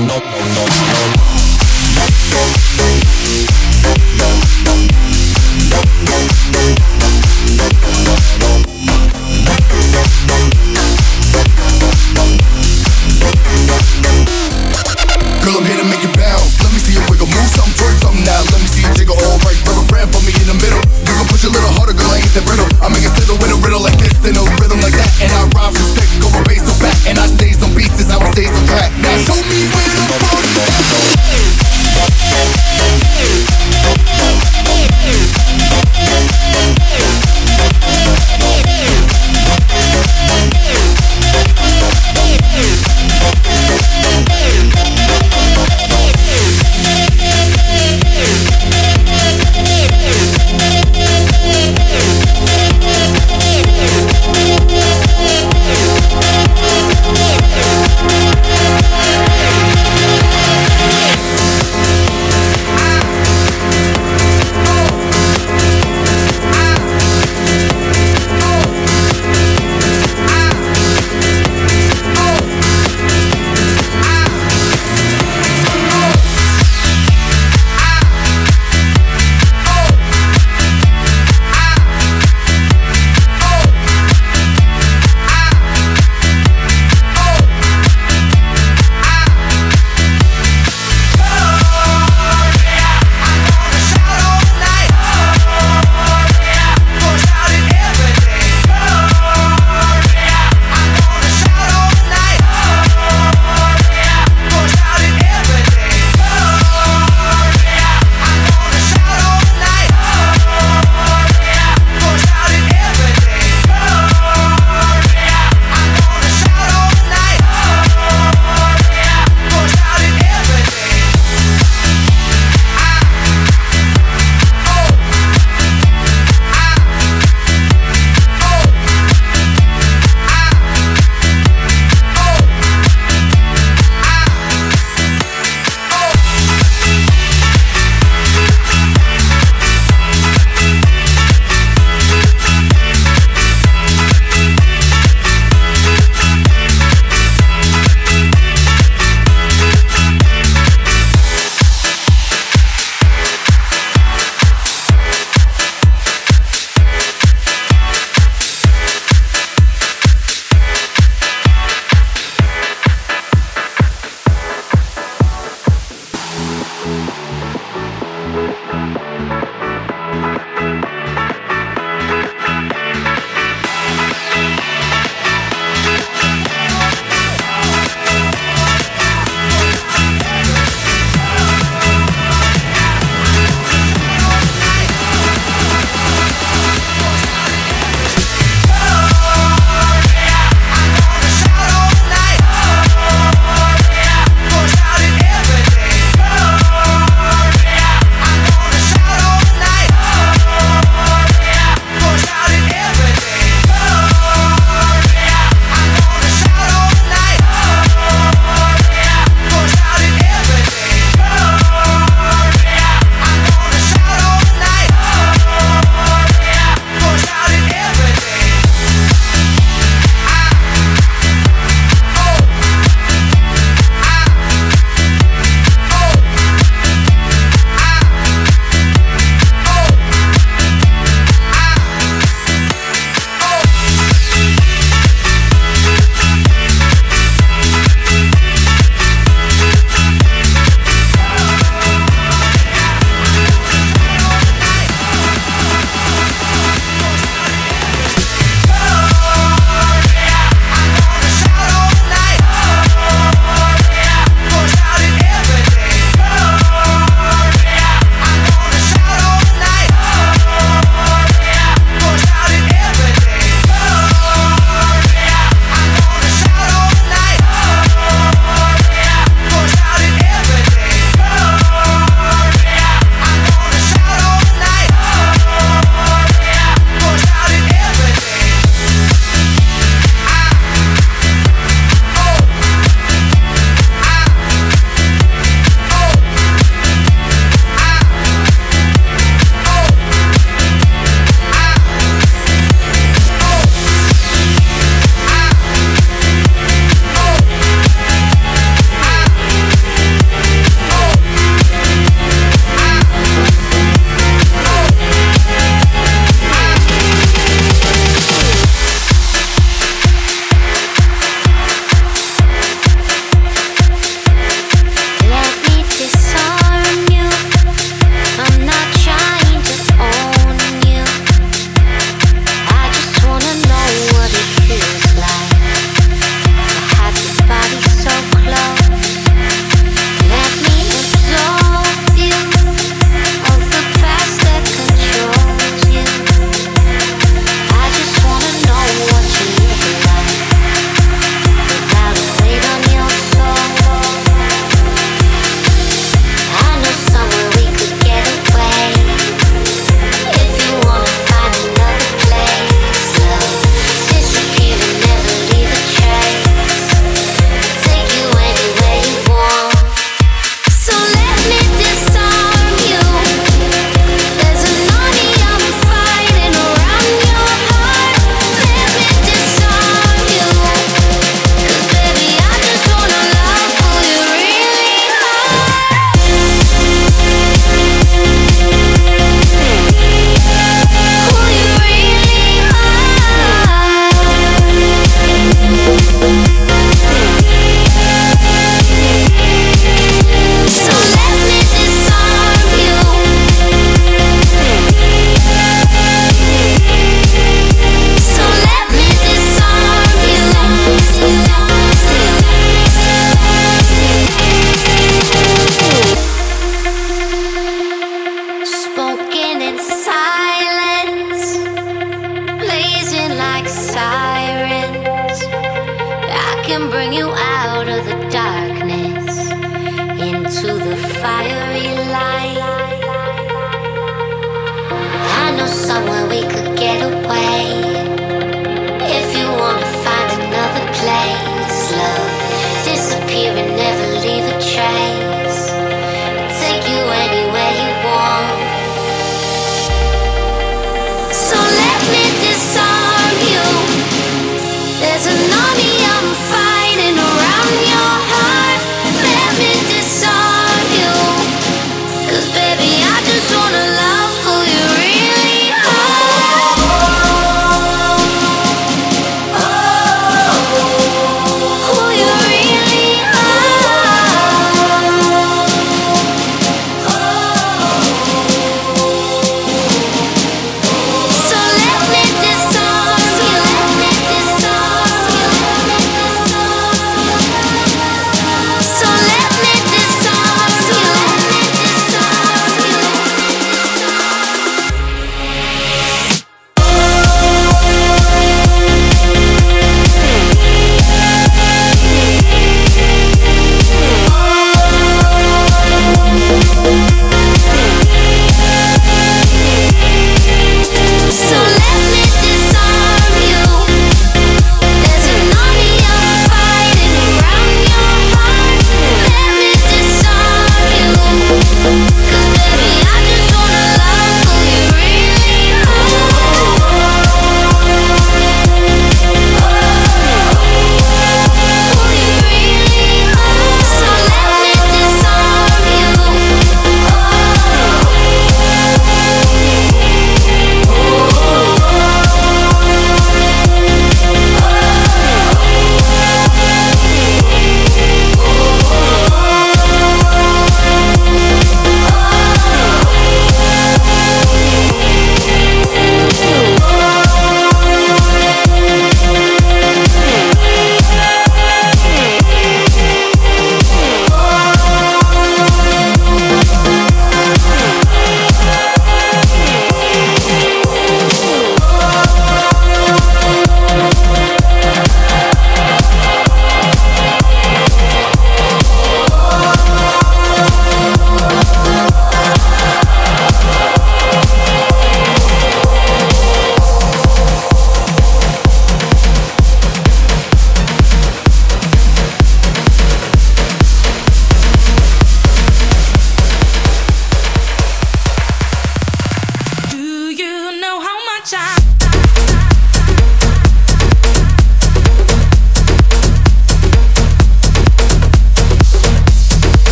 no